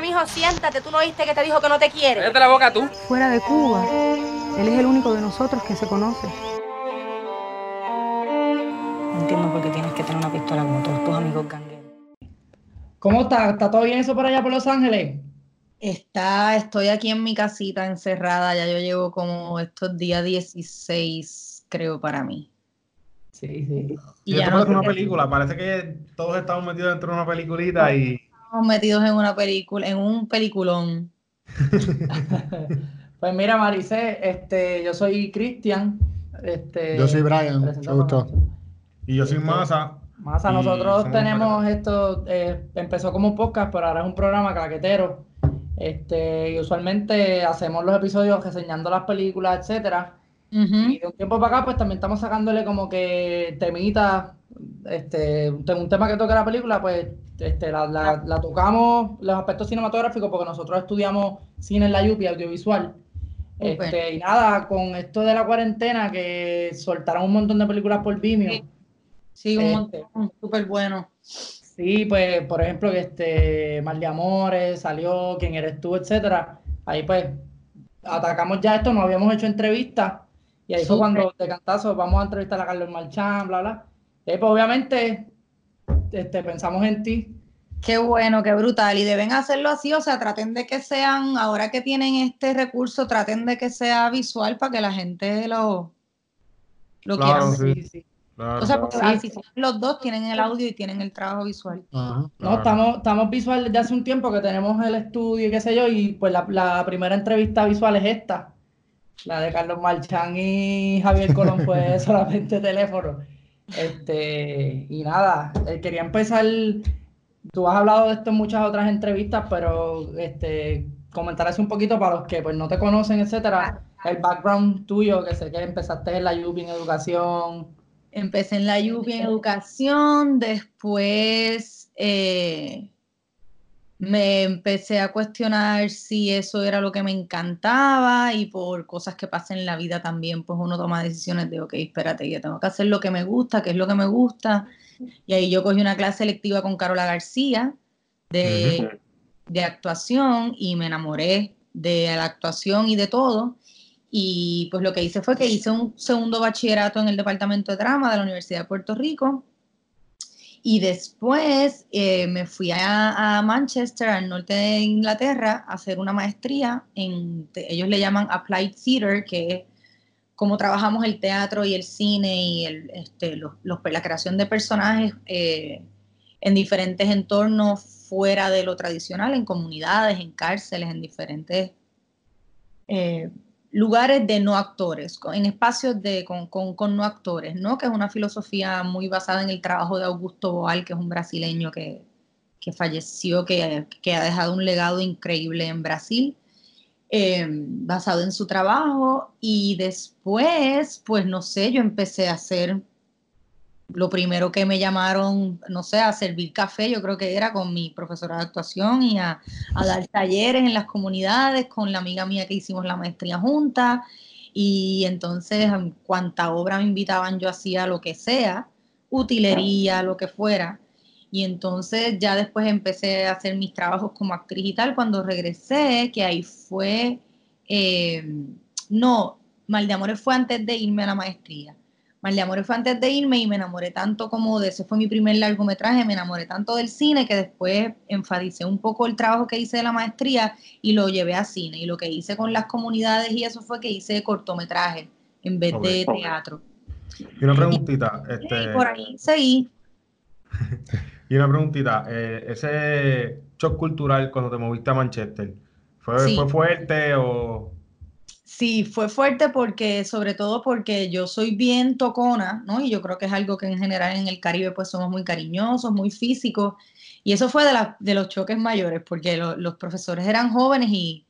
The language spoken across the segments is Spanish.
Mira, mijo, siéntate. ¿Tú no oíste que te dijo que no te quiere? Cállate la boca tú. Fuera de Cuba, él es el único de nosotros que se conoce. No entiendo por qué tienes que tener una pistola como todos tus amigos gangueros. ¿Cómo está? ¿Está todo bien eso por allá por Los Ángeles? Está, estoy aquí en mi casita encerrada, ya yo llevo como estos días 16, creo, para mí. Sí, sí. Y Y ya esto no parece una película, parece que todos estamos metidos dentro de una peliculita y estamos metidos en una película, en un peliculón. Pues mira, Maricé, este, yo soy Cristian. Este, Yo soy Brian, mucho gusto. y yo soy Este, Masa. Más a Y nosotros tenemos esto, eh, empezó como un podcast, pero ahora es un programa claquetero. Este, y usualmente hacemos los episodios reseñando las películas, etcétera. Y de un tiempo para acá, pues también estamos sacándole como que temitas, este, un, un tema que toque la película, pues este, la, la- la tocamos los aspectos cinematográficos porque nosotros estudiamos cine en la UPI, audiovisual. Este, y nada, con esto de la cuarentena, que soltaron un montón de películas por Vimeo. Sí. Sí, un Este, montón, súper bueno. Sí, pues, por ejemplo, que este Mal de Amores salió, quién eres tú, etcétera. Ahí pues atacamos ya esto, no habíamos hecho entrevistas. Y ahí fue cuando de cantazo vamos a entrevistar a Carlos Marchán, bla, bla. Ahí, pues obviamente este, pensamos en ti. Qué bueno, qué brutal. Y deben hacerlo así, o sea, traten de que sean, ahora que tienen este recurso, traten de que sea visual para que la gente lo, lo Claro, quiera. sí. Sí, sí. Claro, O sea, claro. porque así son los dos tienen el audio y tienen el trabajo visual. Ajá. No, Claro. estamos, estamos visual desde hace un tiempo que tenemos el estudio y qué sé yo, y pues la, la primera entrevista visual es esta. La de Carlos Marchán y Javier Colón fue solamente teléfono. Este, y nada, eh, quería empezar. Tú has hablado de esto en muchas otras entrevistas, pero este, comentar así un poquito para los que pues no te conocen, etcétera, el background tuyo, que sé que empezaste en la UPI en educación. Empecé en la UPI en educación, después eh, me empecé a cuestionar si eso era lo que me encantaba y por cosas que pasan en la vida también, pues uno toma decisiones de, ok, espérate, yo tengo que hacer lo que me gusta, qué es lo que me gusta. Y ahí yo cogí una clase electiva con Carola García de, de actuación y me enamoré de la actuación y de todo. Y pues lo que hice fue que hice un segundo bachillerato en el Departamento de Drama de la Universidad de Puerto Rico. Y después eh, me fui a, Manchester, al norte de Inglaterra, a hacer una maestría en, ellos le llaman Applied Theatre, que es cómo trabajamos el teatro y el cine y el, este, los- la creación de personajes eh, en diferentes entornos fuera de lo tradicional, en comunidades, en cárceles, en diferentes eh, lugares de no actores, en espacios de, con, con- con no actores, ¿no? Que es una filosofía muy basada en el trabajo de Augusto Boal, que es un brasileño que, que falleció, que, que ha dejado un legado increíble en Brasil, eh, basado en su trabajo. Y después, pues no sé, yo empecé a hacer lo primero que me llamaron, no sé, a servir café, yo creo que era con mi profesora de actuación y a, dar talleres en las comunidades con la amiga mía que hicimos la maestría juntas. Y entonces, cuanta obra me invitaban, yo hacía lo que sea, utilería, lo que fuera. Y entonces ya después empecé a hacer mis trabajos como actriz y tal. Cuando regresé, que ahí fue, eh, no, Mal de Amores fue antes de irme a la maestría. Mal de Amores fue antes de irme y me enamoré tanto como de ese fue mi primer largometraje, me enamoré tanto del cine que después enfaticé un poco el trabajo que hice de la maestría y lo llevé a cine. Y lo que hice con las comunidades y eso fue que hice cortometraje en vez de teatro. Y una preguntita, Y este, por ahí seguí. y una preguntita, eh, ese shock cultural cuando te moviste a Manchester, ¿fue, Sí. fue fuerte o...? Sí, fue fuerte porque, sobre todo porque yo soy bien tocona, ¿no? Y yo creo que es algo que en general en el Caribe pues somos muy cariñosos, muy físicos. Y eso fue de, la- de los choques mayores, porque lo- los profesores eran jóvenes y,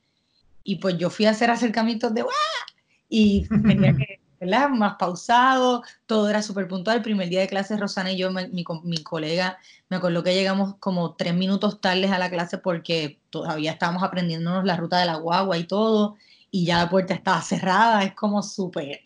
y pues yo fui a hacer acercamientos de ¡guau! Y tenía que, ¿verdad? Más pausado, todo era súper puntual. El primer día de clase, Rosana y yo, mi, mi colega, me acuerdo que llegamos como tres minutos tardes a la clase porque todavía estábamos aprendiéndonos la ruta de la guagua y todo y ya la puerta estaba cerrada, es como súper,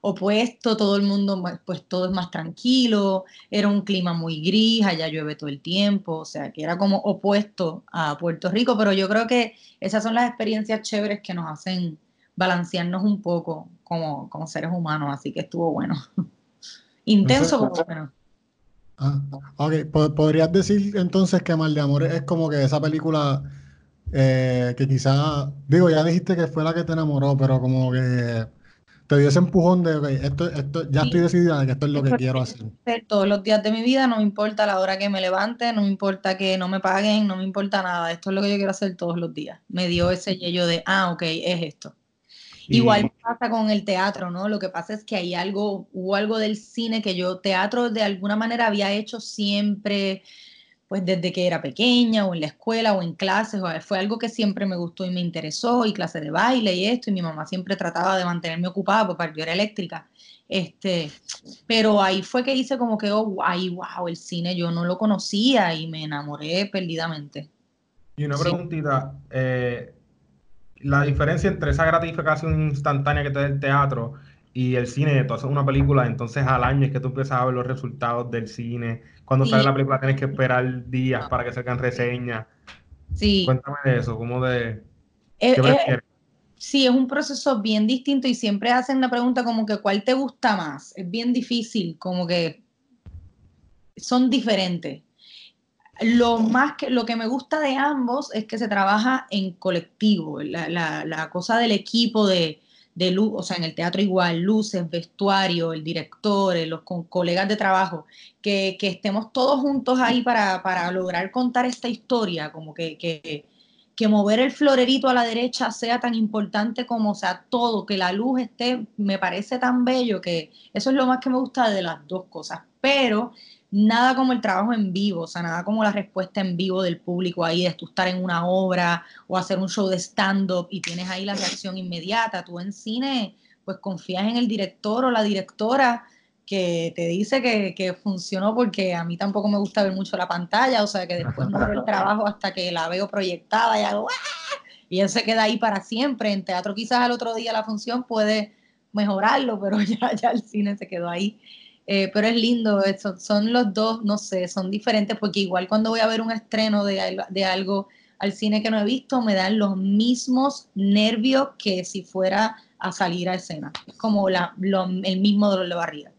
opuesto, todo el mundo, pues todo es más tranquilo, era un clima muy gris, allá llueve todo el tiempo, o sea, que era como opuesto a Puerto Rico, pero yo creo que esas son las experiencias chéveres que nos hacen balancearnos un poco como, como seres humanos, así que estuvo bueno. Intenso, pero bueno. Ah, ok, ¿podrías decir entonces que Mal de Amor es como que esa película eh, que quizá, digo, ya dijiste que fue la que te enamoró, pero como que te dio ese empujón de, esto, esto, ya estoy decidida de que esto es lo que quiero hacer. Todos los días de mi vida, no me importa la hora que me levante, no me importa que no me paguen, no me importa nada, esto es lo que yo quiero hacer todos los días. Me dio ese yello de, ah, ok, es esto. Igual pasa con el teatro, ¿no? Lo que pasa es que hay algo, hubo algo del cine que yo, teatro de alguna manera había hecho siempre, pues desde que era pequeña o en la escuela o en clases, o fue algo que siempre me gustó y me interesó, y clase de baile y esto, y mi mamá siempre trataba de mantenerme ocupada porque yo era eléctrica. Este, pero ahí fue que hice como que, oh, ay, wow, el cine yo no lo conocía y me enamoré perdidamente. Y una preguntita, eh, la diferencia entre esa gratificación instantánea que te da el teatro y el cine, tú haces una película, entonces al año es que tú empiezas a ver los resultados del cine. Cuando sale la película tienes que esperar días para que salgan reseñas. Sí. Cuéntame de eso, ¿cómo de... Eh, eh, sí, es un proceso bien distinto y siempre hacen la pregunta como que ¿cuál te gusta más? Es bien difícil, como que son diferentes. Lo más que lo que me gusta de ambos es que se trabaja en colectivo, la, cosa del equipo de, de luz, o sea, en el teatro igual, luces, vestuario, el director, eh, los con, colegas de trabajo, que, estemos todos juntos ahí para, lograr contar esta historia, como que, que, que, mover el florerito a la derecha sea tan importante como, o sea, todo, que la luz esté, me parece tan bello que eso es lo más que me gusta de las dos cosas, pero nada como el trabajo en vivo, o sea, nada como la respuesta en vivo del público ahí, de tú estar en una obra o hacer un show de stand-up y tienes ahí la reacción inmediata. Tú en cine, pues confías en el director o la directora que te dice que, funcionó porque a mí tampoco me gusta ver mucho la pantalla, o sea, que después no el trabajo hasta que la veo proyectada y hago ¡Ah! y él se queda ahí para siempre. En teatro quizás al otro día la función puede mejorarlo, pero ya, ya el cine se quedó ahí. Eh, pero es lindo, eso, son los dos, no sé, son diferentes porque igual cuando voy a ver un estreno de, de algo al cine que no he visto, me dan los mismos nervios que si fuera a salir a escena. Es como la, el mismo dolor de barriga.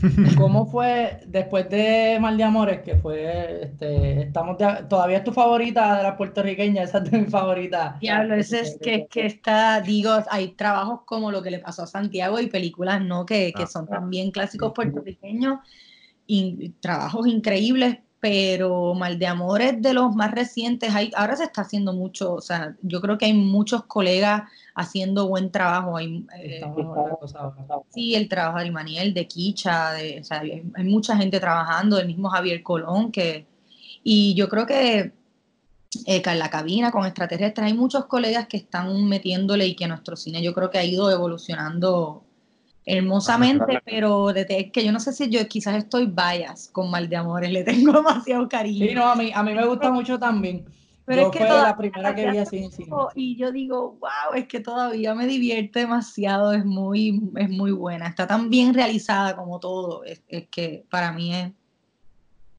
¿Cómo fue después de Mal de Amores, que fue, este, estamos todavía es tu favorita de la puertorriqueña, esa es mi favorita? Diablo, ese es que, que está, digo, hay trabajos como lo que le pasó a Santiago y películas, ¿no? Que, que son también clásicos puertorriqueños y trabajos increíbles, pero Mal de Amores de los más recientes, hay, ahora se está haciendo mucho, o sea, yo creo que hay muchos colegas haciendo buen trabajo. Hay, eh, sí, el trabajo de Imaniel, de Kicha, de, o sea, hay, mucha gente trabajando, el mismo Javier Colón, que, y yo creo que eh, en la cabina con extraterrestres, hay muchos colegas que están metiéndole y que nuestro cine yo creo que ha ido evolucionando hermosamente, pero desde que yo no sé si yo quizás estoy bias con Mal de Amores, le tengo demasiado cariño. Sí, no, a mí, a mí me gusta mucho también. Pero es que fue la primera que vi así Y yo digo, wow, es que todavía me divierte demasiado, es muy, es muy buena, está tan bien realizada como todo, es, que para mí es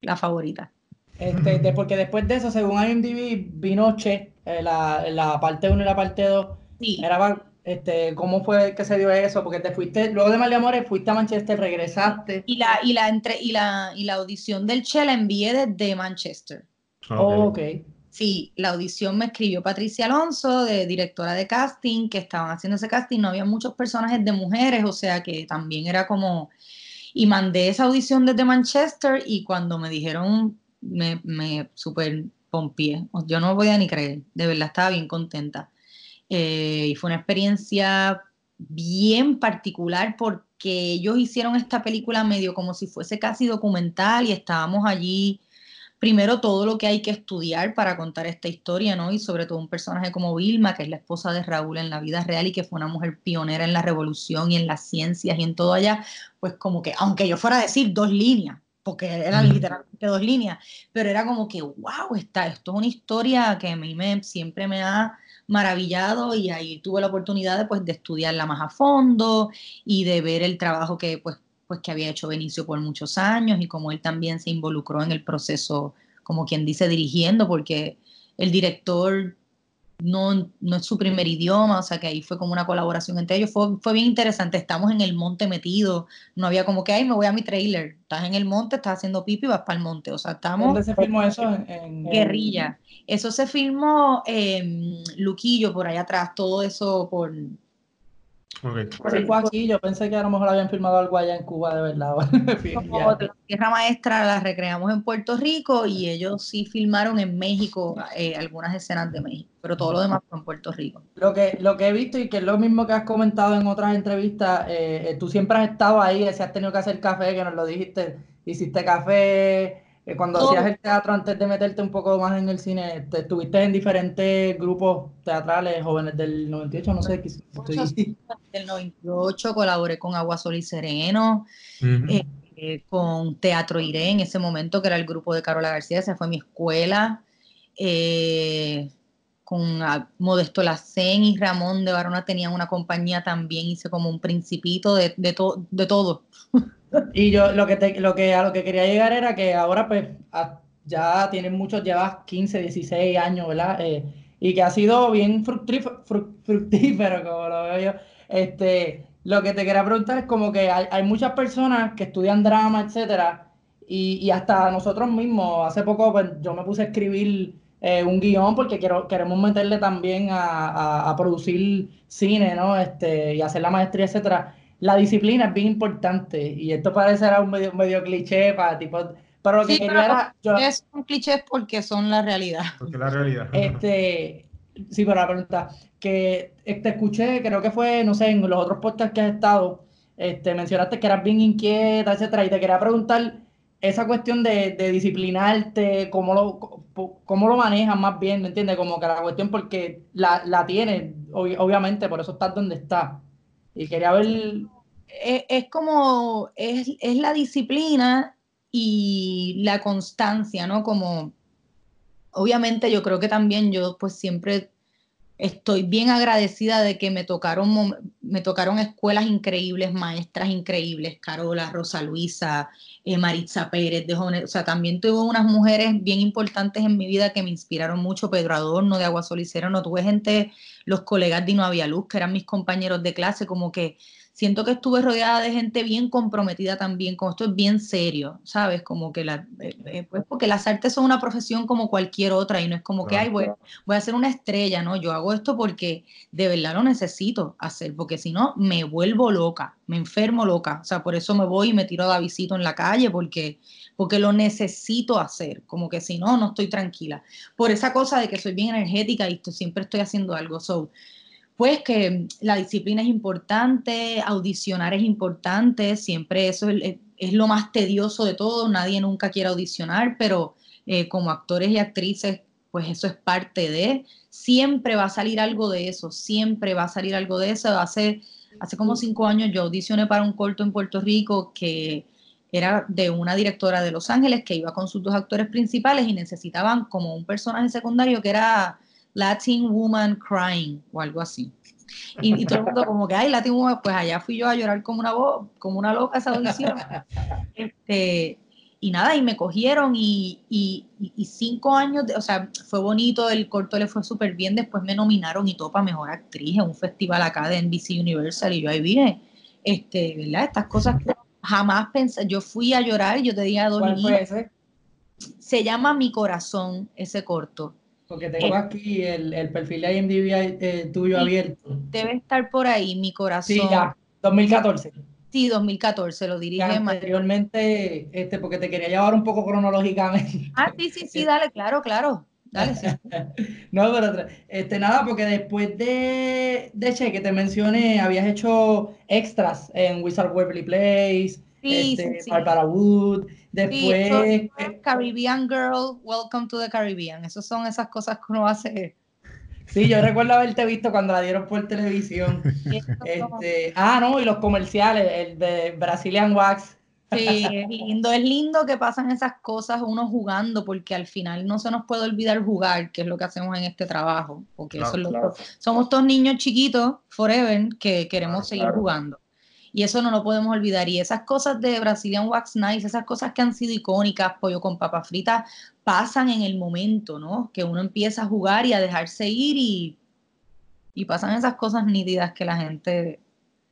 la favorita. Este, porque después de eso, según IMDb, vino Che, eh, la, la, parte 1 y la parte 2. Sí. Era, este, ¿Cómo fue que se dio eso? Porque te fuiste, luego de Mal de Amores, fuiste a Manchester, regresaste. Y la, y la, entre, y la, y la audición del Che la envié desde Manchester. Okay. Oh, ok. Sí, la audición me escribió Patricia Alonso, de directora de casting, que estaban haciendo ese casting, no había muchos personajes de mujeres, o sea que también era como... Y mandé esa audición desde Manchester y cuando me dijeron, me, me super pompié, yo no podía ni creer, de verdad estaba bien contenta. Eh, y fue una experiencia bien particular porque ellos hicieron esta película medio como si fuese casi documental y estábamos allí primero todo lo que hay que estudiar para contar esta historia, ¿no? Y sobre todo un personaje como Vilma, que es la esposa de Raúl en la vida real y que fue una mujer pionera en la revolución y en las ciencias y en todo allá, pues como que, aunque yo fuera a decir dos líneas, porque eran literalmente dos líneas, pero era como que, wow, está, esto es una historia que a mí me, siempre me ha maravillado y ahí tuve la oportunidad de, pues, de estudiarla más a fondo y de ver el trabajo que, pues, pues, que había hecho Benicio por muchos años y cómo él también se involucró en el proceso, como quien dice, dirigiendo, porque el director no, no es su primer idioma, o sea que ahí fue como una colaboración entre ellos. Fue, fue bien interesante, estamos en el monte metido, no había como que, ay, me voy a mi trailer, estás en el monte, estás haciendo pipi y vas para el monte, o sea, estamos... ¿Dónde se filmó eso? En, Guerrilla. Eso se filmó en Luquillo, por allá atrás, todo eso por... Ok. Sí, fue aquí, yo pensé que a lo mejor habían filmado algo allá en Cuba, de verdad. Como Tierra Maestra la recreamos en Puerto Rico y ellos sí filmaron en México eh, algunas escenas de México, pero todo lo demás fue en Puerto Rico. Lo que, lo que he visto y que es lo mismo que has comentado en otras entrevistas, eh, eh, tú siempre has estado ahí, si has tenido que hacer café, que nos lo dijiste, hiciste café, eh, cuando Todo. hacías el teatro antes de meterte un poco más en el cine, te, estuviste en diferentes grupos teatrales, jóvenes del 98, no sé, qué estoy... Del 98 colaboré con Agua Sol y Sereno, Ujú. Eh, eh, con Teatro Iré en ese momento, que era el grupo de Carola García, esa fue mi escuela, eh, con Modesto Lacén y Ramón de Barona tenían una compañía también, hice como un principito de, de, to- de todo. Y yo lo que, te, lo que a lo que quería llegar era que ahora pues ya tienen muchos, llevas 15, 16 años, ¿verdad? Eh, y que ha sido bien fructífero, fructífero, como lo veo yo. Este, lo que te quería preguntar es como que hay, hay muchas personas que estudian drama, etcétera, y, y hasta nosotros mismos, hace poco pues, yo me puse a escribir eh, un guion porque quiero, queremos meterle también a, a- a producir cine, ¿no? Este, y hacer la maestría, etcétera. La disciplina es bien importante y esto parecerá un medio, medio cliché para tipo, pero lo que Sí, quería pero era, yo, Es un cliché porque son la realidad. Porque es la realidad. este, sí, pero la pregunta, que te escuché, creo que fue, no sé, en los otros podcasts que has estado, este, mencionaste que eras bien inquieta, etcétera, y te quería preguntar esa cuestión de, de disciplinarte, cómo lo, cómo lo manejas más bien, ¿me entiendes? Como que la cuestión porque la, la tienes, obvi- obviamente, por eso estás donde estás. Y quería ver, Es, como, es, es la disciplina y la constancia, ¿no? Como, obviamente yo creo que también yo pues siempre estoy bien agradecida de que me tocaron, me tocaron escuelas increíbles, maestras increíbles, Carola, Rosa Luisa, eh, Maritza Pérez, de jóvenes, o sea, también tuve unas mujeres bien importantes en mi vida que me inspiraron mucho, Pedro Adorno de Agua Solicero, no tuve gente, los colegas de No Había Luz, que eran mis compañeros de clase, como que siento que estuve rodeada de gente bien comprometida también, con esto es bien serio, ¿sabes? Como que la, eh, eh, pues porque las artes son una profesión como cualquier otra y no es como que, ay, voy, voy a ser una estrella, ¿no? Yo hago esto porque de verdad lo necesito hacer, porque si no me vuelvo loca, me enfermo loca, o sea, por eso me voy y me tiro a Davidito en la calle, porque, porque lo necesito hacer, como que si no, no estoy tranquila. Por esa cosa de que soy bien energética y siempre estoy haciendo algo, so, pues que la disciplina es importante, audicionar es importante, siempre eso es, es- lo más tedioso de todo, nadie nunca quiere audicionar, pero eh, como actores y actrices, pues eso es parte de, siempre va a salir algo de eso, siempre va a salir algo de eso. Hace, hace como cinco años yo audicioné para un corto en Puerto Rico que era de una directora de Los Ángeles que iba con sus dos actores principales y necesitaban como un personaje secundario que era Latin Woman Crying o algo así. Y, y todo el mundo como que, ay, Latin Woman, pues allá fui yo a llorar como una, vo- como una loca esa audición. Este, y nada, y me cogieron y, y- cinco años, de- o sea, fue bonito, el corto le fue súper bien, después me nominaron y todo para Mejor Actriz en un festival acá de NBC Universal y yo ahí vine, este, ¿verdad? Estas cosas que jamás pensé, yo fui a llorar, yo te dije a dos ¿cuál fue niños, ese? se llama Mi Corazón, ese corto. Porque tengo aquí el, el perfil de IMDb eh, tuyo abierto. Debe estar por ahí, Mi Corazón. Sí, ya, 2014. Sí, 2014, lo dirige anteriormente, este, porque te quería llevar un poco cronológicamente. Ah, sí, sí, sí, dale, claro, claro. Dale, sí. No, pero este, nada, porque después de, de Che, que te mencioné, habías hecho extras en Wizard Waverly Place, Sí, este, sí, sí. Barbara Wood, Sí, después... eso Caribbean Girl, Welcome to the Caribbean. Esas son esas cosas que uno hace. sí, yo recuerdo haberte visto cuando la dieron por televisión. Este, ah, no, y los comerciales, el de Brazilian Wax. Sí, es lindo, es lindo que pasan esas cosas uno jugando, porque al final no se nos puede olvidar jugar, que es lo que hacemos en este trabajo, porque Claro, eso es lo claro. somos todos niños chiquitos, forever, que queremos Claro, seguir claro. jugando. Y eso no lo podemos olvidar. Y esas cosas de Brazilian Wax Nice, esas cosas que han sido icónicas, pollo con papa frita, pasan en el momento, ¿no? Que uno empieza a jugar y a dejarse ir y, y pasan esas cosas nítidas que la gente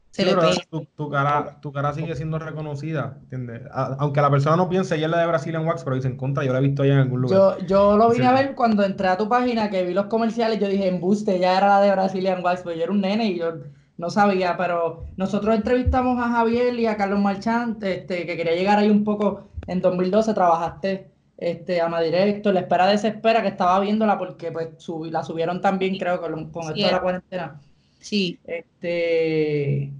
se Sí, le pero pega. tu, tu cara, tu cara sigue siendo reconocida, ¿entiendes? A- aunque la persona no piense, ella es la de Brazilian Wax, pero dicen contra, yo la he visto allá en algún lugar. Yo, yo lo vine Sí. a ver cuando entré a tu página, que vi los comerciales, yo dije, embuste, ya era la de Brazilian Wax, pero yo era un nene y yo no sabía, pero nosotros entrevistamos a Javier y a Carlos Marchand, este, que quería llegar ahí un poco, en 2012 trabajaste este, Ama Directo, La Espera Desespera, que estaba viéndola porque pues la subieron también, creo, con, con esto de la Cierto. cuarentena. Sí, Este,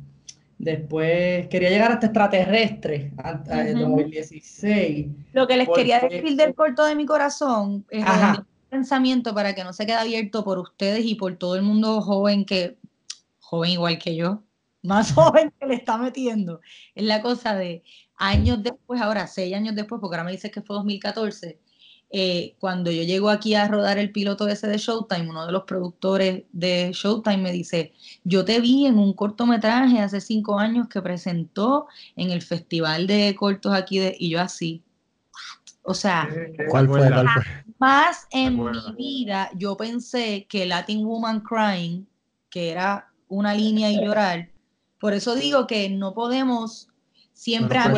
después quería llegar hasta extraterrestre, en Ujú. 2016. lo que les quería decir del corto de mi corazón es el pensamiento para que no se quede abierto por ustedes y por todo el mundo joven que, joven igual que yo, más joven que le está metiendo. Es la cosa de años después, ahora seis años después, porque ahora me dices que fue 2014, eh, cuando yo llego aquí a rodar el piloto ese de Showtime, uno de los productores de Showtime me dice, yo te vi en un cortometraje hace cinco años que presentó en el festival de cortos aquí de, y yo así, "What?". o sea, ¿Cuál fue? ¿Cuál fue? más en mi vida yo pensé que Latin Woman Crying, que era una línea y llorar, por eso digo que no podemos siempre hago-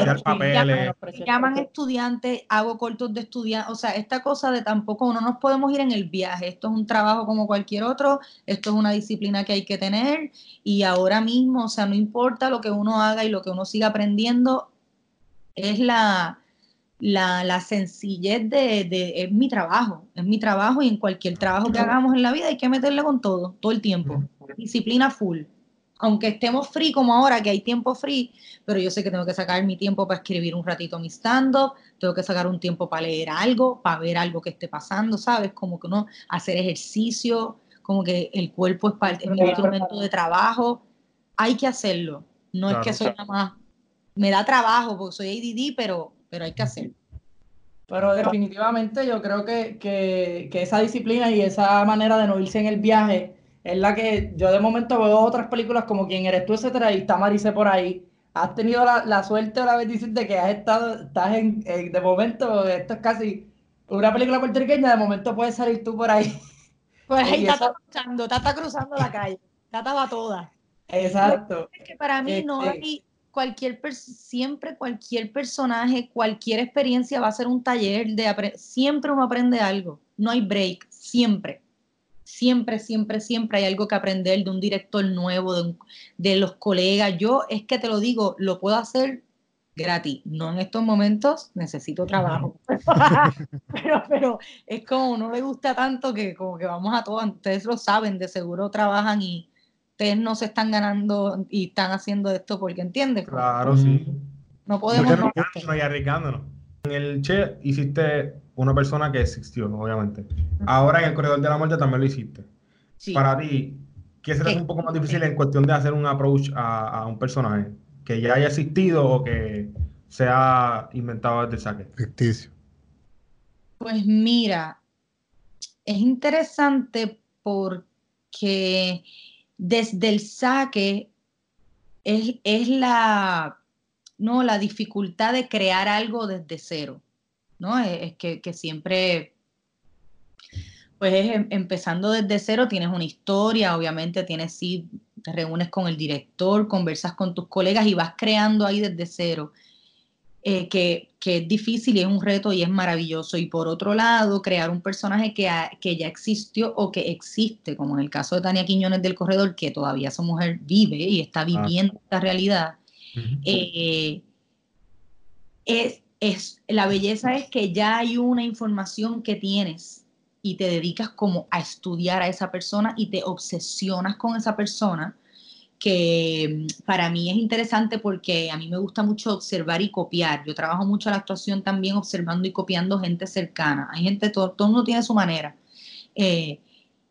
me llaman estudiantes, hago cortos de estudiantes, o sea, esta cosa de tampoco no nos podemos ir en el viaje, esto es un trabajo como cualquier otro, esto es una disciplina que hay que tener y ahora mismo, o sea, no importa lo que uno haga y lo que uno siga aprendiendo, es la, la, la sencillez de, de- es mi trabajo, es mi trabajo y en cualquier trabajo que hagamos en la vida hay que meterle con todo, todo el tiempo, disciplina full. Aunque estemos free como ahora, que hay tiempo free, pero yo sé que tengo que sacar mi tiempo para escribir un ratito mi stand-up, tengo que sacar un tiempo para leer algo, para ver algo que esté pasando, ¿sabes? Como que uno hacer ejercicio, como que el cuerpo es, parte, es instrumento de trabajo, hay que hacerlo. No es que soy nada más, me da trabajo porque soy ADD, pero, pero hay que hacerlo. Pero definitivamente yo creo que, que, que esa disciplina y esa manera de no irse en el viaje es la que yo de momento veo otras películas como Quién eres tú, etcétera, y está Marice por ahí. Has tenido la, la suerte o la bendición de que has estado, estás en, en- de momento, esto es casi una película puertorriqueña, de momento puedes salir tú por ahí. Pues ahí Tata eso- cruzando, Tata cruzando la calle, Tata va toda. Exacto. Es que para mí no Este- hay cualquier siempre cualquier personaje, cualquier experiencia va a ser un taller de siempre uno aprende algo, no hay break, siempre. Siempre, siempre, siempre hay algo que aprender de un director nuevo, de, un- de los colegas. Yo es que te lo digo, lo puedo hacer gratis. No en estos momentos, necesito trabajo. pero, pero es como no le gusta tanto que como que vamos a todas, ustedes lo saben, de seguro trabajan y ustedes no se están ganando y están haciendo esto porque entiendes. Claro, sí. No podemos no- Arriesgándonos y arriesgándonos. En el Che hiciste una persona que existió, obviamente. Ahora en el Corredor de la Muerte también lo hiciste. sí. Para ti, ¿qué será Sí. un poco más difícil en cuestión de hacer un approach a, a un personaje? ¿Que ya haya existido o que sea inventado desde el saque? Ficticio. Pues mira, es interesante porque desde el saque es, es la, no, la dificultad de crear algo desde cero, ¿no? Es, que, que siempre, pues es em- empezando desde cero, tienes una historia, obviamente tienes, sí, te reúnes con el director, conversas con tus colegas y vas creando ahí desde cero eh, que, que es difícil y es un reto y es maravilloso. Y por otro lado, crear un personaje que, ha- que ya existió o que existe, como en el caso de Tania Quiñones del Corredor, que todavía esa mujer vive y está viviendo esta realidad. eh, es, es, la belleza es que ya hay una información que tienes y te dedicas como a estudiar a esa persona y te obsesionas con esa persona que mm, para mí es interesante porque a mí me gusta mucho observar y copiar. Yo trabajo mucho la actuación también observando y copiando gente cercana. Hay gente, todo, todo mundo tiene su manera. Eh,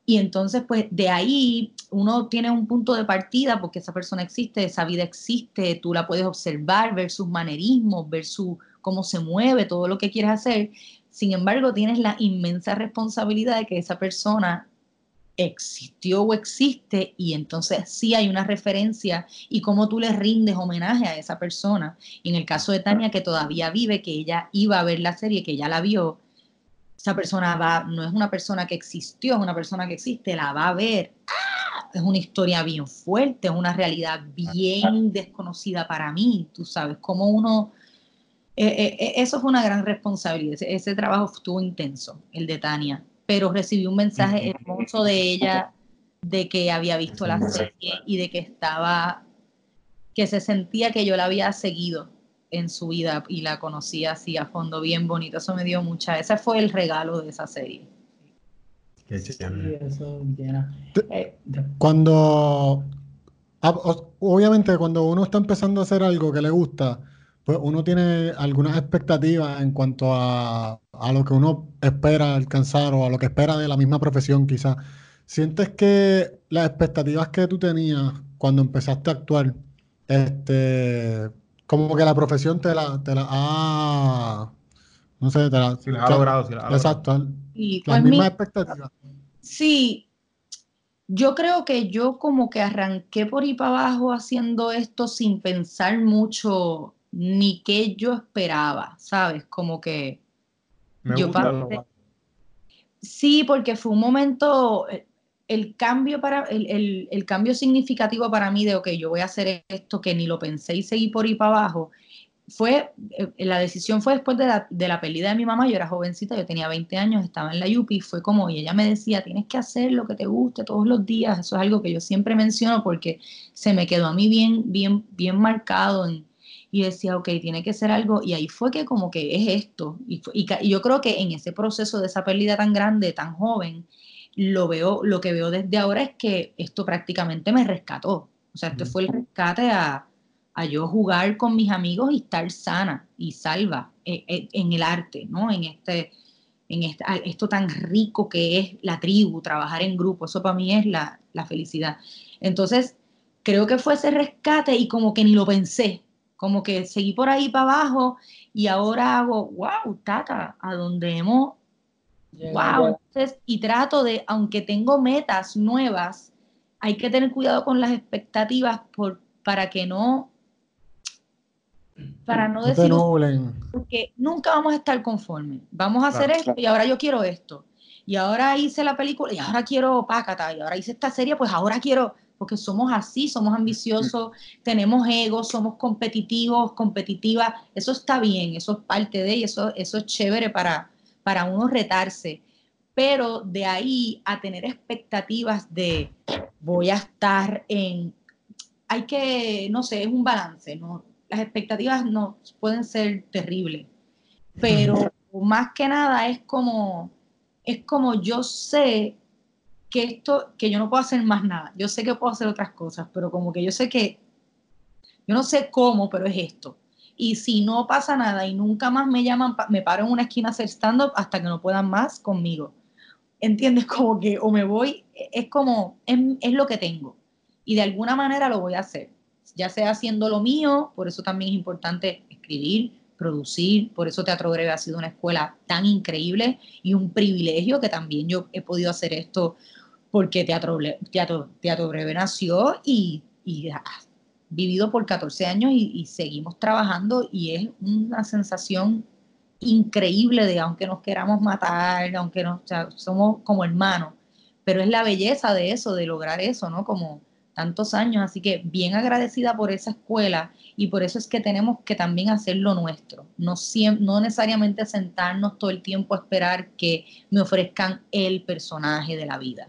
Y entonces, pues de ahí uno tiene un punto de partida porque esa persona existe, esa vida existe, tú la puedes observar, ver sus manerismos, ver su, cómo se mueve, todo lo que quieres hacer. Sin embargo, tienes la inmensa responsabilidad de que esa persona existió o existe y entonces sí hay una referencia y cómo tú le rindes homenaje a esa persona. Y en el caso de Tania, que todavía vive, que ella iba a ver la serie, que ya la vio, esa persona va, no es una persona que existió, es una persona que existe, la va a ver. ¡Ah! Es una historia bien fuerte, es una realidad bien desconocida para mí, tú sabes, cómo uno... Eh, eh, eh, eso es una gran responsabilidad, ese, ese trabajo estuvo intenso, el de Tania pero recibí un mensaje hermoso de ella de que había visto la serie y de que estaba, que se sentía que yo la había seguido en su vida y la conocía así a fondo, bien bonito. Eso me dio mucha, ese fue el regalo de esa serie. Qué Sí, eso llena. Eh, Cuando, ah, obviamente cuando uno está empezando a hacer algo que le gusta, pues uno tiene algunas expectativas en cuanto a, a lo que uno espera alcanzar o a lo que espera de la misma profesión quizás. ¿Sientes que las expectativas que tú tenías cuando empezaste a actuar, este, como que la profesión te la, te la ha, no sé, te la, Si las ha logrado, si las ha logrado. las pues mi- mismas expectativas. Sí, yo creo que yo como que arranqué por ahí para abajo haciendo esto sin pensar mucho ni qué yo esperaba, ¿sabes? Como que Me yo gusta. pasé- Sí, porque fue un momento, eh, el cambio para, el, el- el cambio significativo para mí de, ok, yo voy a hacer esto que ni lo pensé y seguí por ahí para abajo, fue, eh, la decisión fue después de la, de la pérdida de mi mamá, yo era jovencita, yo tenía 20 años, estaba en la Yupi, fue como, y ella me decía, tienes que hacer lo que te guste todos los días, eso es algo que yo siempre menciono porque se me quedó a mí bien, bien, bien marcado en- y decía, ok, tiene que ser algo, y ahí fue que como que es esto, y, fue- y yo creo que en ese proceso de esa pérdida tan grande, tan joven, lo veo, lo que veo desde ahora es que esto prácticamente me rescató, o sea, esto fue el rescate a, a yo jugar con mis amigos y estar sana y salva eh, eh, en el arte, ¿no? En este, en este, esto tan rico que es la tribu, trabajar en grupo, eso para mí es la, la felicidad. Entonces, creo que fue ese rescate y como que ni lo pensé, como que seguí por ahí para abajo y ahora hago, wow, tata, a donde hemos, llega- wow. Entonces, y trato de, aunque tengo metas nuevas, hay que tener cuidado con las expectativas por, para que no, para no No decir, porque nunca vamos a estar conformes. Vamos a hacer Claro. esto y ahora yo quiero esto. Y ahora hice la película y ahora quiero Pácata. Y ahora hice esta serie, pues ahora quiero, porque somos así, somos ambiciosos, tenemos ego, somos competitivos, competitivas. Eso está bien, eso es parte de y eso, eso es chévere para, para uno retarse. Pero de ahí a tener expectativas de voy a estar en... Hay que, no sé, es un balance, ¿no? Las expectativas no pueden ser terribles, pero más que nada es como, es como yo sé que esto, que yo no puedo hacer más nada, yo sé que puedo hacer otras cosas, pero como que yo sé que, yo no sé cómo, pero es esto. Y si no pasa nada y nunca más me llaman, me paro en una esquina a hacer stand-up hasta que no puedan más conmigo. ¿Entiendes? Como que o me voy, es como, es, es lo que tengo. Y de alguna manera lo voy a hacer. Ya sea haciendo lo mío, por eso también es importante escribir, producir, por eso Teatro Breve ha sido una escuela tan increíble y un privilegio que también yo he podido hacer esto porque Teatro, Teatro, Breve nació y, y ha vivido por 14 años y, seguimos trabajando y es una sensación increíble de aunque nos queramos matar, aunque nos, somos como hermanos, pero es la belleza de eso, de lograr eso, ¿no? Como tantos años, así que bien agradecida por esa escuela y por eso es que tenemos que también hacer lo nuestro, no, no necesariamente sentarnos todo el tiempo a esperar que me ofrezcan el personaje de la vida.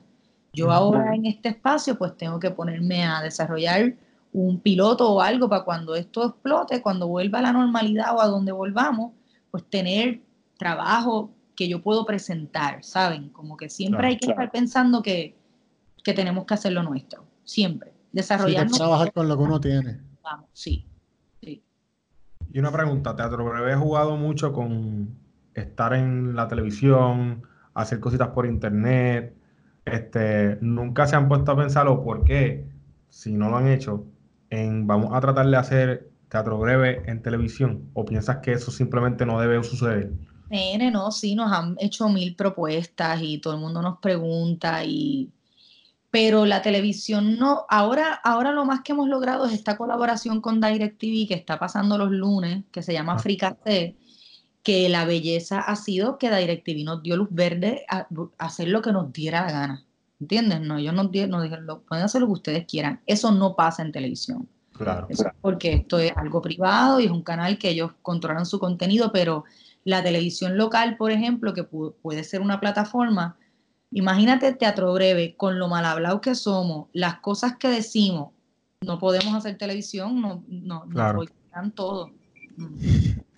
Yo ahora en este espacio pues tengo que ponerme a desarrollar un piloto o algo para cuando esto explote, cuando vuelva a la normalidad o a donde volvamos, pues tener trabajo que yo puedo presentar, ¿saben? Como que siempre Claro. hay que estar pensando que, que tenemos que hacer lo nuestro, siempre. Sí, que Desarrollarnos. trabajar con lo que uno tiene. Vamos, sí. sí. Y una pregunta, Teatro Breve he jugado mucho con estar en la televisión, hacer cositas por internet. Este, nunca se han puesto a pensar o por qué, si no lo han hecho, en vamos a tratar de hacer teatro breve en televisión o piensas que eso simplemente no debe suceder? Nene, no, sí, nos han hecho mil propuestas y todo el mundo nos pregunta y pero la televisión no, ahora, ahora lo más que hemos logrado es esta colaboración con DirecTV que está pasando los lunes, que se llama Ah. C, que la belleza ha sido que DirecTV nos dio luz verde a, a hacer lo que nos diera la gana. ¿Entiendes? No, ellos nos, di- nos dijeron, "Lo- pueden hacer lo que ustedes quieran. Eso no pasa en televisión. Claro. Eso es porque esto es algo privado y es un canal que ellos controlan su contenido, pero la televisión local, por ejemplo, que pu- puede ser una plataforma, imagínate Teatro Breve, con lo mal hablado que somos, las cosas que decimos, no podemos hacer televisión, no, no, Claro. boicotean todo.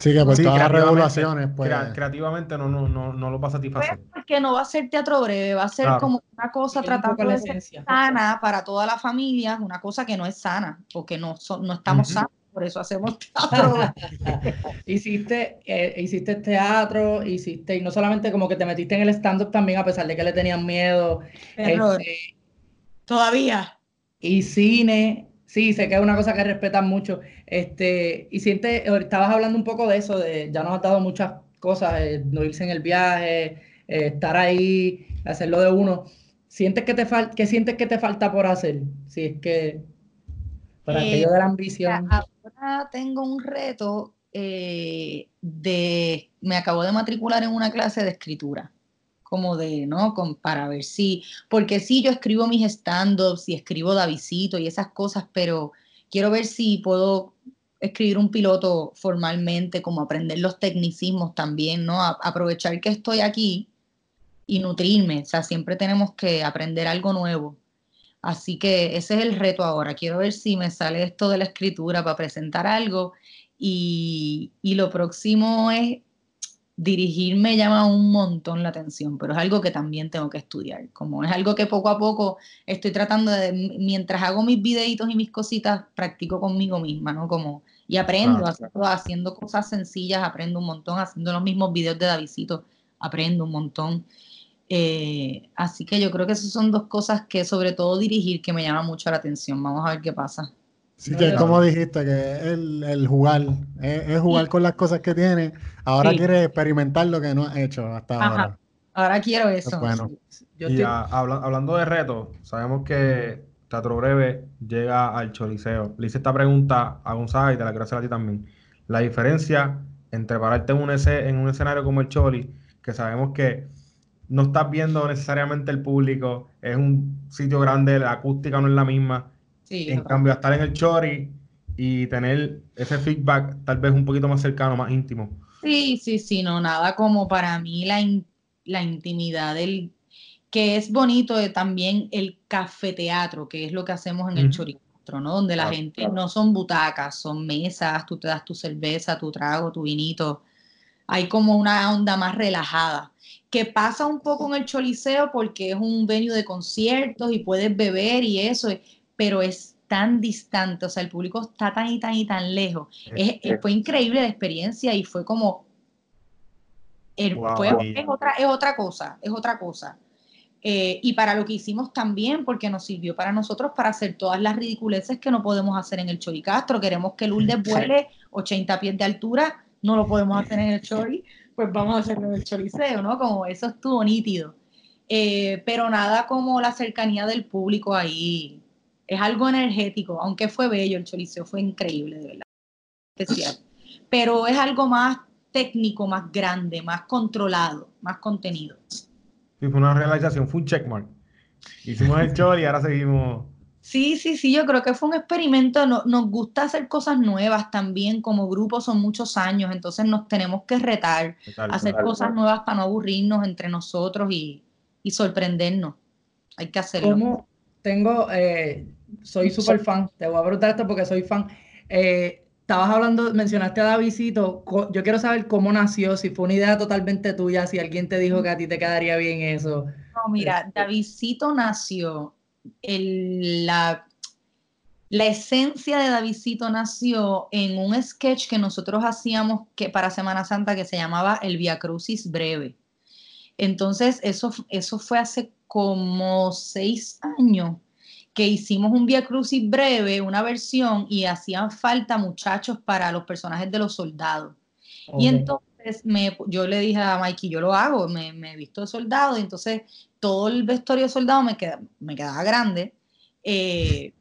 Sí, que por Sí, todas las regulaciones, pues. crea- creativamente no, no, no, no lo va a Pues satisfacer. porque no va a ser Teatro Breve, va a ser Claro. como una cosa tratando la de ser esencia. sana para toda la familia, una cosa que no es sana, porque no, so- no estamos Ujú. sanos, por eso hacemos teatro. hiciste, eh, hiciste teatro, hiciste, y no solamente como que te metiste en el stand-up también, a pesar de que le tenían miedo. Este, Todavía. y cine, sí, sé que es una cosa que respetan mucho. Este, y sientes, estabas hablando un poco de eso, de ya nos has dado muchas cosas, eh, no irse en el viaje, eh, estar ahí, hacerlo de uno. ¿Sientes que te falta, qué sientes que te falta por hacer? Si es que para Eh, aquello de la ambición. ahora tengo un reto eh, de, me acabo de matricular en una clase de escritura, como de, ¿no? Con- para ver si, porque sí, yo escribo mis stand-ups y escribo Davidito y esas cosas, pero quiero ver si puedo escribir un piloto formalmente, como aprender los tecnicismos también, ¿no? Aprovechar que estoy aquí y nutrirme, o sea, siempre tenemos que aprender algo nuevo. Así que ese es el reto ahora. Quiero ver si me sale esto de la escritura para presentar algo. Y, y lo próximo es dirigir me llama un montón la atención, pero es algo que también tengo que estudiar. Como es algo que poco a poco estoy tratando de, mientras hago mis videitos y mis cositas, practico conmigo misma, ¿no? Como, y aprendo, Claro. haciendo, haciendo cosas sencillas, aprendo un montón, haciendo los mismos videos de Davidito, aprendo un montón. Eh, así que yo creo que esas son dos cosas que, sobre todo dirigir, que me llama mucho la atención. Vamos a ver qué pasa. Sí, que es como dijiste, que es el, el jugar, es, es jugar con las cosas que tienes. Ahora Sí. quieres experimentar lo que no has hecho hasta Ajá. ahora. Ahora quiero eso. bueno. Yo Y estoy- a- habla- hablando de retos, sabemos que Teatro Breve llega al Choliseo. Le hice esta pregunta a Gonzaga y te la quiero hacer a ti también. La diferencia entre pararte en un, en un escenario como el Choli, que sabemos que no estás viendo necesariamente el público, es un sitio grande, la acústica no es la misma. Sí, En cambio, estar en el Chori y tener ese feedback tal vez un poquito más cercano, más íntimo. sí, sí, sí, no, nada como para mí la, in- la intimidad del que es bonito de también el cafeteatro, que es lo que hacemos en el. Choricastro, ¿no? Donde la Claro, gente no son butacas, son mesas, tú te das tu cerveza, tu trago, tu vinito. Hay como una onda más relajada, que pasa un poco en el Choliseo porque es un venue de conciertos y puedes beber y eso, pero es tan distante, o sea, el público está tan y tan y tan lejos. Es- es- fue increíble la experiencia y fue como el- Wow, fue- ahí. es, otra, es otra cosa, es otra cosa. Eh, y para lo que hicimos también, porque nos sirvió para nosotros para hacer todas las ridiculeces que no podemos hacer en el Choricastro. Queremos que Lourdes vuele 80 pies de altura, no lo podemos hacer en el Chori, pues vamos a hacerlo en el Choriceo, ¿no? Como eso estuvo nítido. Eh, pero nada como la cercanía del público ahí. Es algo energético, aunque fue bello, el Choriceo fue increíble, de verdad. Especial. Pero es algo más técnico, más grande, más controlado, más contenido. Sí, fue una realización, fue un checkmark. Hicimos el Choli y ahora seguimos. Sí, sí, sí, yo creo que fue un experimento. No- nos gusta hacer cosas nuevas también. Como grupo son muchos años, entonces nos tenemos que retar, tal, hacer tal. cosas nuevas para no aburrirnos entre nosotros y, y sorprendernos. Hay que hacerlo. ¿Cómo tengo, eh, soy súper fan, te voy a preguntar esto porque soy fan. Eh, estabas hablando, mencionaste a Davidito, yo quiero saber cómo nació, si fue una idea totalmente tuya, si alguien te dijo que a ti te quedaría bien eso. No, mira, Davidcito nació, el- la, la esencia de Davidcito nació en un sketch que nosotros hacíamos que para Semana Santa que se llamaba El Via Crucis Breve. Entonces, eso, eso fue hace como seis años que hicimos un Via Crucis breve, una versión, y hacían falta muchachos para los personajes de los soldados. Y entonces me, yo le dije a Mikey, yo lo hago, me, me he visto de soldado, y entonces todo el vestuario de soldado me, queda, me quedaba grande. eh,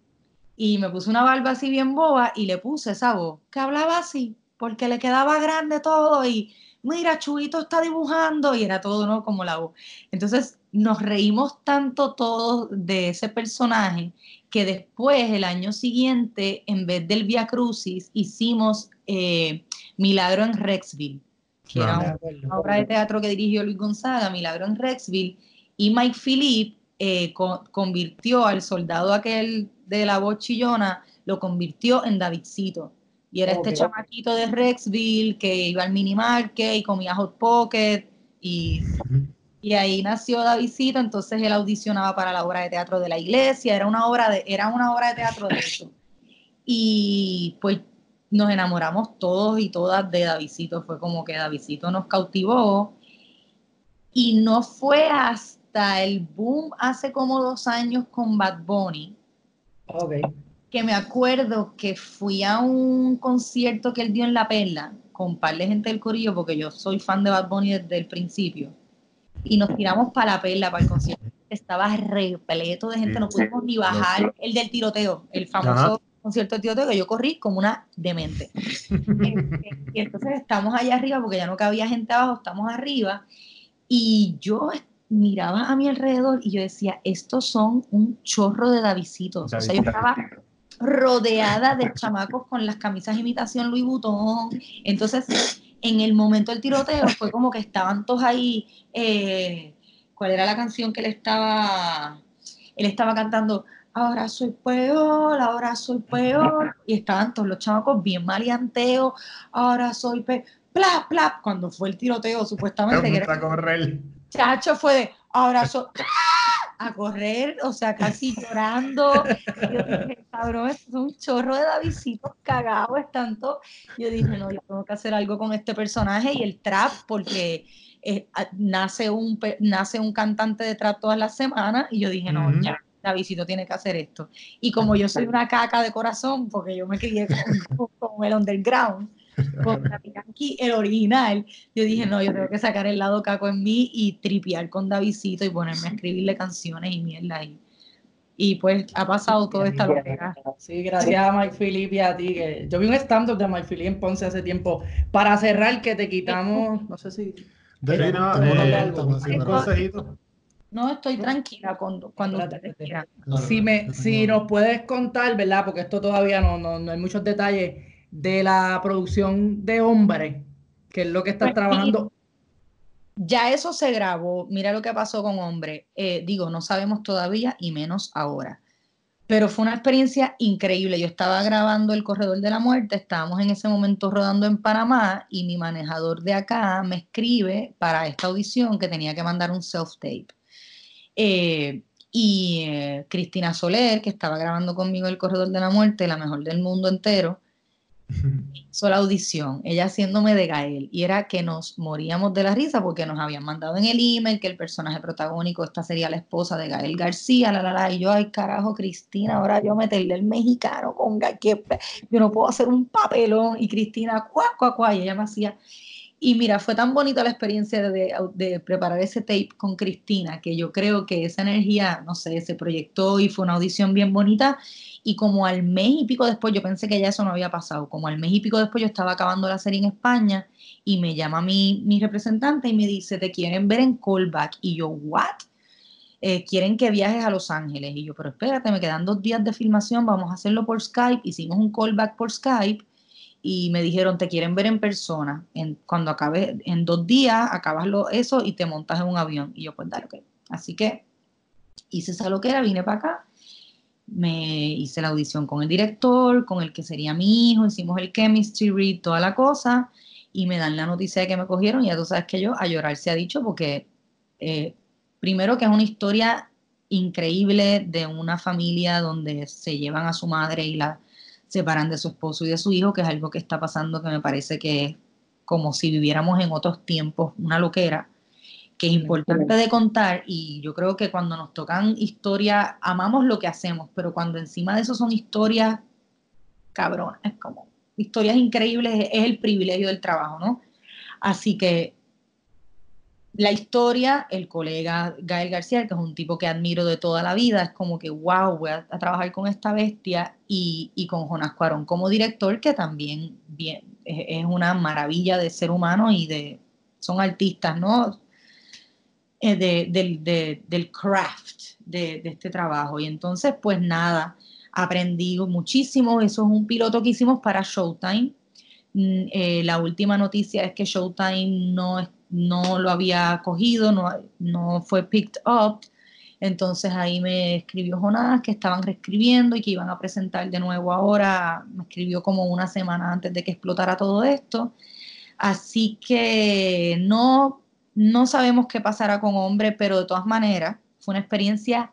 y me puse una barba así bien boba y le puse esa voz que hablaba así, porque le quedaba grande todo y mira, Chubito está dibujando y era todo ¿no? como la voz. Entonces nos reímos tanto todos de ese personaje que después, el año siguiente, en vez del Via Crucis, hicimos eh, Milagro en Rexville, que era una obra de teatro que dirigió Luis Gonzaga, Milagro en Rexville, y Mike Philippe eh, co- convirtió al soldado aquel de la voz chillona, lo convirtió en Davidcito. Y era este chamaquito de Rexville que iba al mini market y comía hot pocket y, y ahí nació Davidcito, entonces él audicionaba para la obra de teatro de la iglesia, era una obra de, era una obra de teatro de eso. Y pues nos enamoramos todos y todas de Davidito, fue como que Davidito nos cautivó y no fue hasta el boom hace como dos años con Bad Bunny, Ok. Que me acuerdo que fui a un concierto que él dio en La Perla con un par de gente del corillo, porque yo soy fan de Bad Bunny desde el principio, y nos tiramos para La Perla, para el concierto. Estaba repleto de gente, no pudimos ni bajar el del tiroteo, el famoso Ajá. concierto de tiroteo que yo corrí como una demente. Este, y entonces estamos allá arriba, porque ya no cabía gente abajo, estamos arriba, y yo miraba a mi alrededor y yo decía, estos son un chorro de Davisitos. O sea, yo estaba rodeada de chamacos con las camisas imitación Louis Vuitton. Entonces, en el momento del tiroteo fue como que estaban todos ahí. eh, ¿Cuál era la canción que él estaba? Él estaba cantando. Ahora soy peor, ahora soy peor. Y estaban todos los chamacos bien maleanteos. Ahora soy peor. Plap, plap. Cuando fue el tiroteo, supuestamente, que era a correr. Chacho fue de abrazo a correr, o sea, casi llorando. Yo dije, cabrón, esto es un chorro de Davidcitos cagados, están todos. Yo dije, no, yo tengo que hacer algo con este personaje y el trap, porque eh, nace, un, nace un cantante de trap todas las semanas. Y yo dije, no, ya, Davidcito tiene que hacer esto. Y como yo soy una caca de corazón, porque yo me crié con, con el underground, con Daddy Yankee, el original, yo dije, no, yo tengo que sacar el lado caco en mí y tripear con Davidcito y ponerme a escribirle canciones y mierda. Y, y pues ha pasado toda esta locura. Sí, gracias a Mike Philip y a ti. Que... Yo vi un stand-up de Mike Philip en Ponce hace tiempo. Para cerrar, que te quitamos, no sé si... De- Sí, no, eh, un consejito. No, estoy tranquila cuando, cuando ustedes quieran. Si, me, si nos puedes contar, ¿verdad? Porque esto todavía no, no, no hay muchos detalles de la producción de Hombre, que es lo que estás Pues, trabajando. Ya eso se grabó. Mira lo que pasó con Hombre. Eh, digo, no sabemos todavía y menos ahora. Pero fue una experiencia increíble. Yo estaba grabando El Corredor de la Muerte, estábamos en ese momento rodando en Panamá y mi manejador de acá me escribe para esta audición que tenía que mandar un self-tape. Eh, y eh, Cristina Soler, que estaba grabando conmigo El Corredor de la Muerte, la mejor del mundo entero, hizo la audición, ella haciéndome de Gael, y era que nos moríamos de la risa porque nos habían mandado en el email que el personaje protagónico, esta sería la esposa de Gael García, la, la, la, y yo, ay carajo, Cristina, ahora yo meterle el mexicano con Gael, yo no puedo hacer un papelón, y Cristina, cuá, cuá, cuá, y ella me hacía, y mira, fue tan bonita la experiencia de, de preparar ese tape con Cristina, que yo creo que esa energía, no sé, se proyectó y fue una audición bien bonita, y como al mes y pico después, yo pensé que ya eso no había pasado, como al mes y pico después yo estaba acabando la serie en España y me llama mi, mi representante y me dice, te quieren ver en callback. Y yo, ¿what? Eh, quieren que viajes a Los Ángeles. Y yo, pero espérate, me quedan dos días de filmación, vamos a hacerlo por Skype. Hicimos un callback por Skype y me dijeron, te quieren ver en persona. En, cuando acabe, en dos días, acabas lo, eso y te montas en un avión. Y yo, pues dale, ok. Así que hice esa loquera, vine para acá me hice la audición con el director, con el que sería mi hijo, hicimos el chemistry read, toda la cosa, y me dan la noticia de que me cogieron, y ya tú sabes que yo a llorar se ha dicho, porque eh, primero que es una historia increíble de una familia donde se llevan a su madre y la separan de su esposo y de su hijo, que es algo que está pasando que me parece que es como si viviéramos en otros tiempos, una loquera. que es importante de contar y yo creo que cuando nos tocan historias, amamos lo que hacemos, pero cuando encima de eso son historias cabronas, como historias increíbles, es el privilegio del trabajo, ¿no? Así que la historia, el colega Gael García, que es un tipo que admiro de toda la vida, es como que, wow, voy a, trabajar con esta bestia y, con Jonas Cuarón como director, que también bien, es, una maravilla de ser humano y de, son artistas, ¿no? Eh, de, de, de, del craft de, este trabajo. Y entonces, pues nada, aprendí muchísimo. Eso es un piloto que hicimos para Showtime. Mm, eh, la última noticia es que Showtime no no lo había cogido, no, no fue picked up. Entonces ahí me escribió Jonás que estaban reescribiendo y que iban a presentar de nuevo ahora. Me escribió como una semana antes de que explotara todo esto. Así que no, no sabemos qué pasará con Hombre, pero de todas maneras fue una experiencia,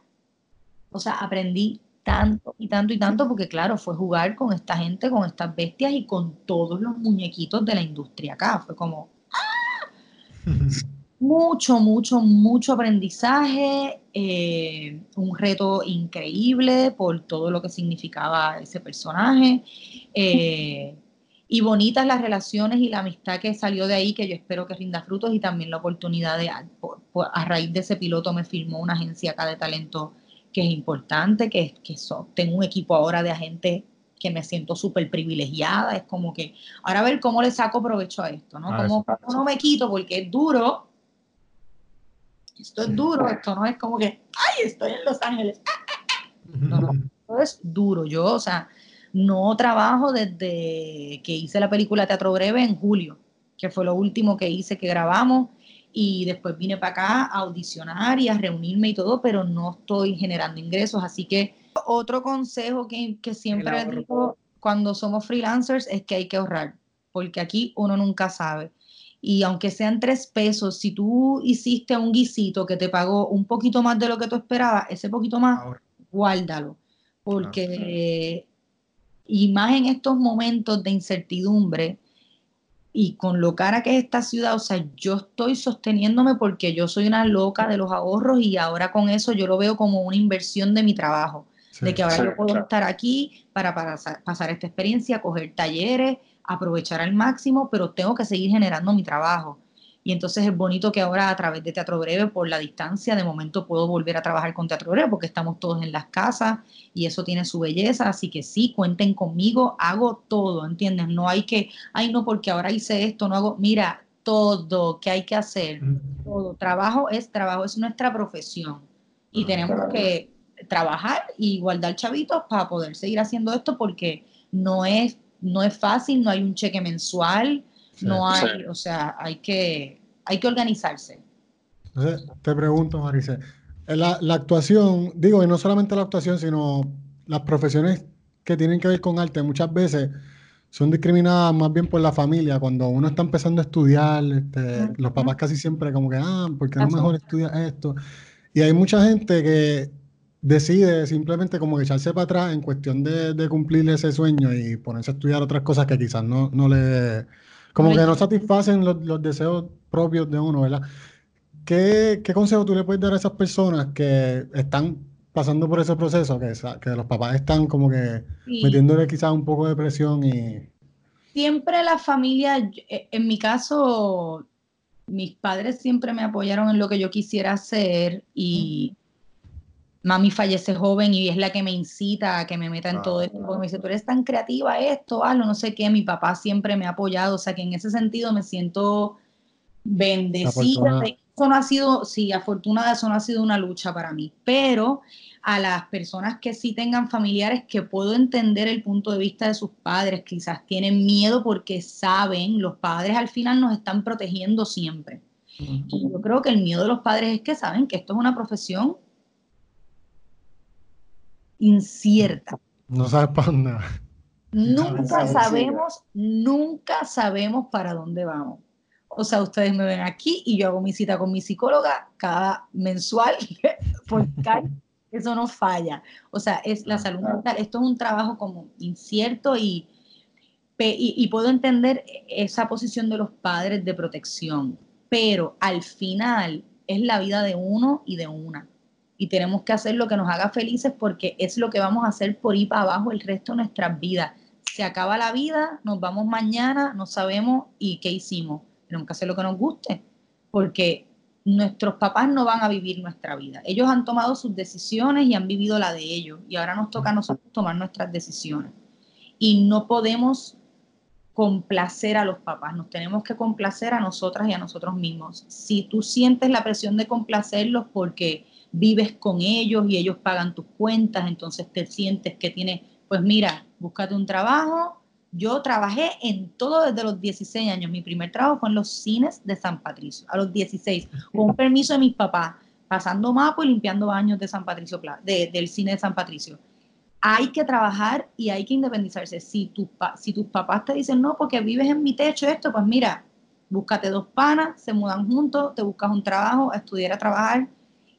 o sea, aprendí tanto y tanto y tanto porque claro, fue jugar con esta gente, con estas bestias y con todos los muñequitos de la industria acá. Fue como, mucho, mucho, mucho aprendizaje, eh, un reto increíble por todo lo que significaba ese personaje. Eh, y bonitas las relaciones y la amistad que salió de ahí, que yo espero que rinda frutos y también la oportunidad de, a raíz de ese piloto me firmó una agencia acá de talento que es importante, que, que tengo un equipo ahora de agentes que me siento súper privilegiada, es como que ahora a ver cómo le saco provecho a esto, ¿no? Ah, como no me quito porque es duro, esto es duro, esto no es como que, ay, estoy en Los Ángeles, no, no, esto es duro, yo, o sea, no trabajo desde que hice la película Teatro Breve en julio, que fue lo último que hice, que grabamos, y después vine para acá a audicionar y a reunirme y todo, pero no estoy generando ingresos, así que otro consejo que, que siempre digo cuando somos freelancers es que hay que ahorrar, porque aquí uno nunca sabe. Y aunque sean tres pesos, si tú hiciste un guisito que te pagó un poquito más de lo que tú esperabas, ese poquito más, guárdalo. Porque, y más en estos momentos de incertidumbre, y con lo cara que es esta ciudad, o sea, yo estoy sosteniéndome porque yo soy una loca de los ahorros y ahora con eso yo lo veo como una inversión de mi trabajo de que ahora yo puedo estar aquí para, pasar, esta experiencia, coger talleres, aprovechar al máximo, pero tengo que seguir generando mi trabajo. Y entonces es bonito que ahora a través de Teatro Breve, por la distancia, de momento puedo volver a trabajar con Teatro Breve porque estamos todos en las casas y eso tiene su belleza. Así que sí, cuenten conmigo, hago todo, ¿entiendes? No hay que, ay, no, porque ahora hice esto, no hago, mira, todo que hay que hacer, todo. Trabajo es trabajo, es nuestra profesión y tenemos que trabajar y guardar chavitos para poder seguir haciendo esto porque no es, no es fácil, no hay un cheque mensual, no hay, o sea, hay que, hay que organizarse. te pregunto, Marice, la, la actuación, digo, y no solamente la actuación, sino las profesiones que tienen que ver con arte, muchas veces son discriminadas más bien por la familia. Cuando uno está empezando a estudiar, este, los papás casi siempre como que, ah, ¿por qué no mejor estudia esto? Y hay mucha gente que decide simplemente como echarse para atrás en cuestión de, de, cumplir ese sueño y ponerse a estudiar otras cosas que quizás no, no le, como que no satisfacen los, los, deseos propios de uno, ¿verdad? ¿Qué, ¿Qué, consejo tú le puedes dar a esas personas que están pasando por ese proceso, que, que los papás están como que metiéndole quizás un poco de presión y... Siempre la familia, eh, en mi caso, mis padres siempre me apoyaron en lo que yo quisiera hacer y mami fallece joven y es la que me incita a que me meta en todo esto, porque me dice, tú eres tan creativa esto, hazlo, no sé qué, mi papá siempre me ha apoyado, o sea que en ese sentido me siento bendecida. Eso no ha sido, sí, afortunada, eso no ha sido una lucha para mí, pero a las personas que sí tengan familiares que puedo entender el punto de vista de sus padres, quizás tienen miedo porque saben, los padres al final nos están protegiendo siempre. Y yo creo que el miedo de los padres es que saben que esto es una profesión incierta. No sabes para dónde Nunca sabemos, nunca sabemos para dónde vamos. O sea, ustedes me ven aquí y yo hago mi cita con mi psicóloga cada mensual, porque eso no falla. O sea, es la salud mental. Esto es un trabajo como incierto y, y, y puedo entender esa posición de los padres de protección, pero al final es la vida de uno y de una. Y tenemos que hacer lo que nos haga felices porque es lo que vamos a hacer por ir para abajo el resto de nuestras vidas. Se acaba la vida, nos vamos mañana, no sabemos y qué hicimos. Tenemos que hacer lo que nos guste porque nuestros papás no van a vivir nuestra vida. Ellos han tomado sus decisiones y han vivido la de ellos. Y ahora nos toca a nosotros tomar nuestras decisiones. Y no podemos complacer a los papás, nos tenemos que complacer a nosotras y a nosotros mismos. Si tú sientes la presión de complacerlos porque vives con ellos y ellos pagan tus cuentas, entonces te sientes que tienes, pues mira, búscate un trabajo. Yo trabajé en todo desde los 16 años. Mi primer trabajo fue en los cines de San Patricio, a los 16, con un permiso de mis papás, pasando mapo y limpiando baños de San Patricio, del cine de San Patricio hay que trabajar y hay que independizarse. Si, tu, si tus papás te dicen, no, porque vives en mi techo, esto, pues mira, búscate dos panas, se mudan juntos, te buscas un trabajo, a estudiar, a trabajar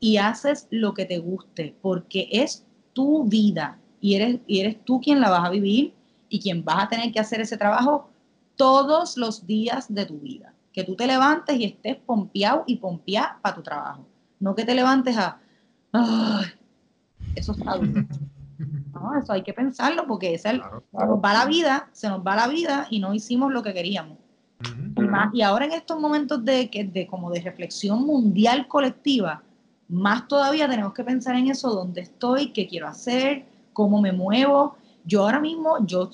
y haces lo que te guste, porque es tu vida y eres, y eres tú quien la vas a vivir y quien vas a tener que hacer ese trabajo todos los días de tu vida. Que tú te levantes y estés pompeado y pompeada para tu trabajo. No que te levantes a, ay, eso está duro. No, eso hay que pensarlo porque es el, se nos va la vida, se nos va la vida y no hicimos lo que queríamos. y, más, y ahora en estos momentos de, de, como de reflexión mundial colectiva, más todavía tenemos que pensar en eso, dónde estoy, qué quiero hacer, cómo me muevo. Yo ahora mismo, yo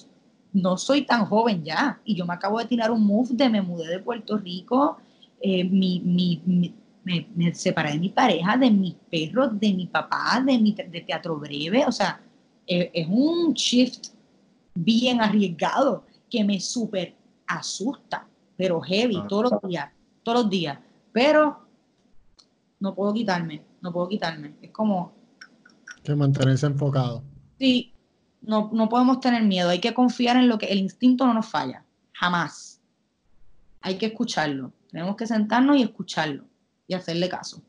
no soy tan joven ya y yo me acabo de tirar un move de me mudé de Puerto Rico, eh, mi, mi, me, me, separé de mi pareja, de mis perros, de mi papá, de mi de teatro breve, o sea, es un shift bien arriesgado que me súper asusta, pero heavy, ah. todos los días, todos los días. Pero no puedo quitarme, no puedo quitarme. Es como... Que mantenerse enfocado. Sí, no, no podemos tener miedo, hay que confiar en lo que el instinto no nos falla, jamás. Hay que escucharlo, tenemos que sentarnos y escucharlo y hacerle caso.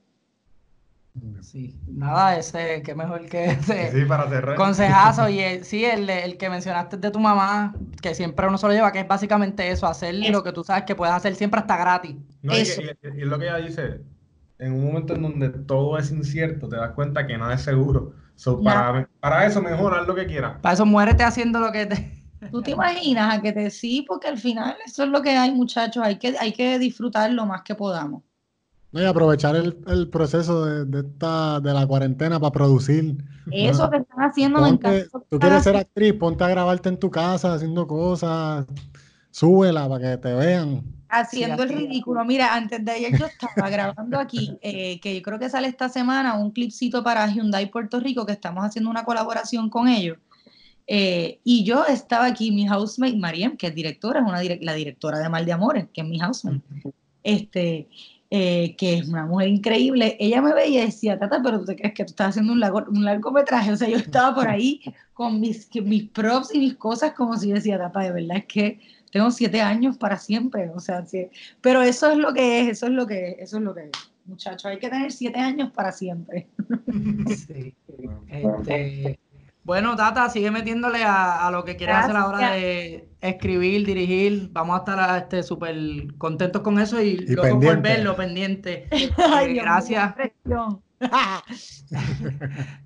Sí, nada, ese, qué mejor que ese sí, para consejazo. Y el, sí, el, el, que mencionaste de tu mamá, que siempre uno se lo lleva, que es básicamente eso, hacer lo que tú sabes que puedes hacer siempre hasta gratis. y, es lo que ella dice, en un momento en donde todo es incierto, te das cuenta que nada es seguro. para, para, eso, mejor haz lo que quieras. Para eso, muérete haciendo lo que te... Tú te imaginas a que te sí, porque al final eso es lo que hay, muchachos. Hay que, hay que disfrutar lo más que podamos. No, y aprovechar el, proceso de, esta, de la cuarentena para producir. Eso que están haciendo me Tú quieres ser actriz, ponte a grabarte en tu casa haciendo cosas, súbela para que te vean. Haciendo el ridículo. Mira, antes de ayer yo estaba grabando aquí, eh, que yo creo que sale esta semana, un clipcito para Hyundai Puerto Rico, que estamos haciendo una colaboración con ellos. Eh, y yo estaba aquí, mi housemate, Mariam, que es directora, es una la directora de Mal de Amores, que es mi housemate. Este, eh, que es una mujer increíble, ella me veía y decía, Tata, pero ¿tú te crees que tú estás haciendo un, largo, un largometraje? O sea, yo estaba por ahí con mis, mis props y mis cosas como si decía, Tata, de verdad es que tengo siete años para siempre, o sea, sí, pero eso es lo que es, eso es lo que es, eso es lo que es. Muchachos, hay que tener siete años para siempre. Sí. Este, bueno, Tata, sigue metiéndole a, lo que quieres hacer ahora de escribir, dirigir. Vamos a estar este, súper contentos con eso y, luego por verlo pendiente. Eh, gracias.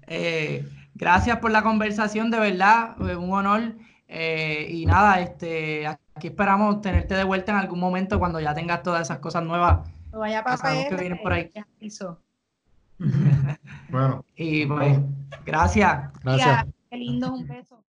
Eh, gracias por la conversación, de verdad, un honor. Eh, y nada, este, aquí esperamos tenerte de vuelta en algún momento cuando ya tengas todas esas cosas nuevas. vaya papá, que vienen por ahí. bueno. Y pues, gracias. Gracias. Qué lindo, un beso.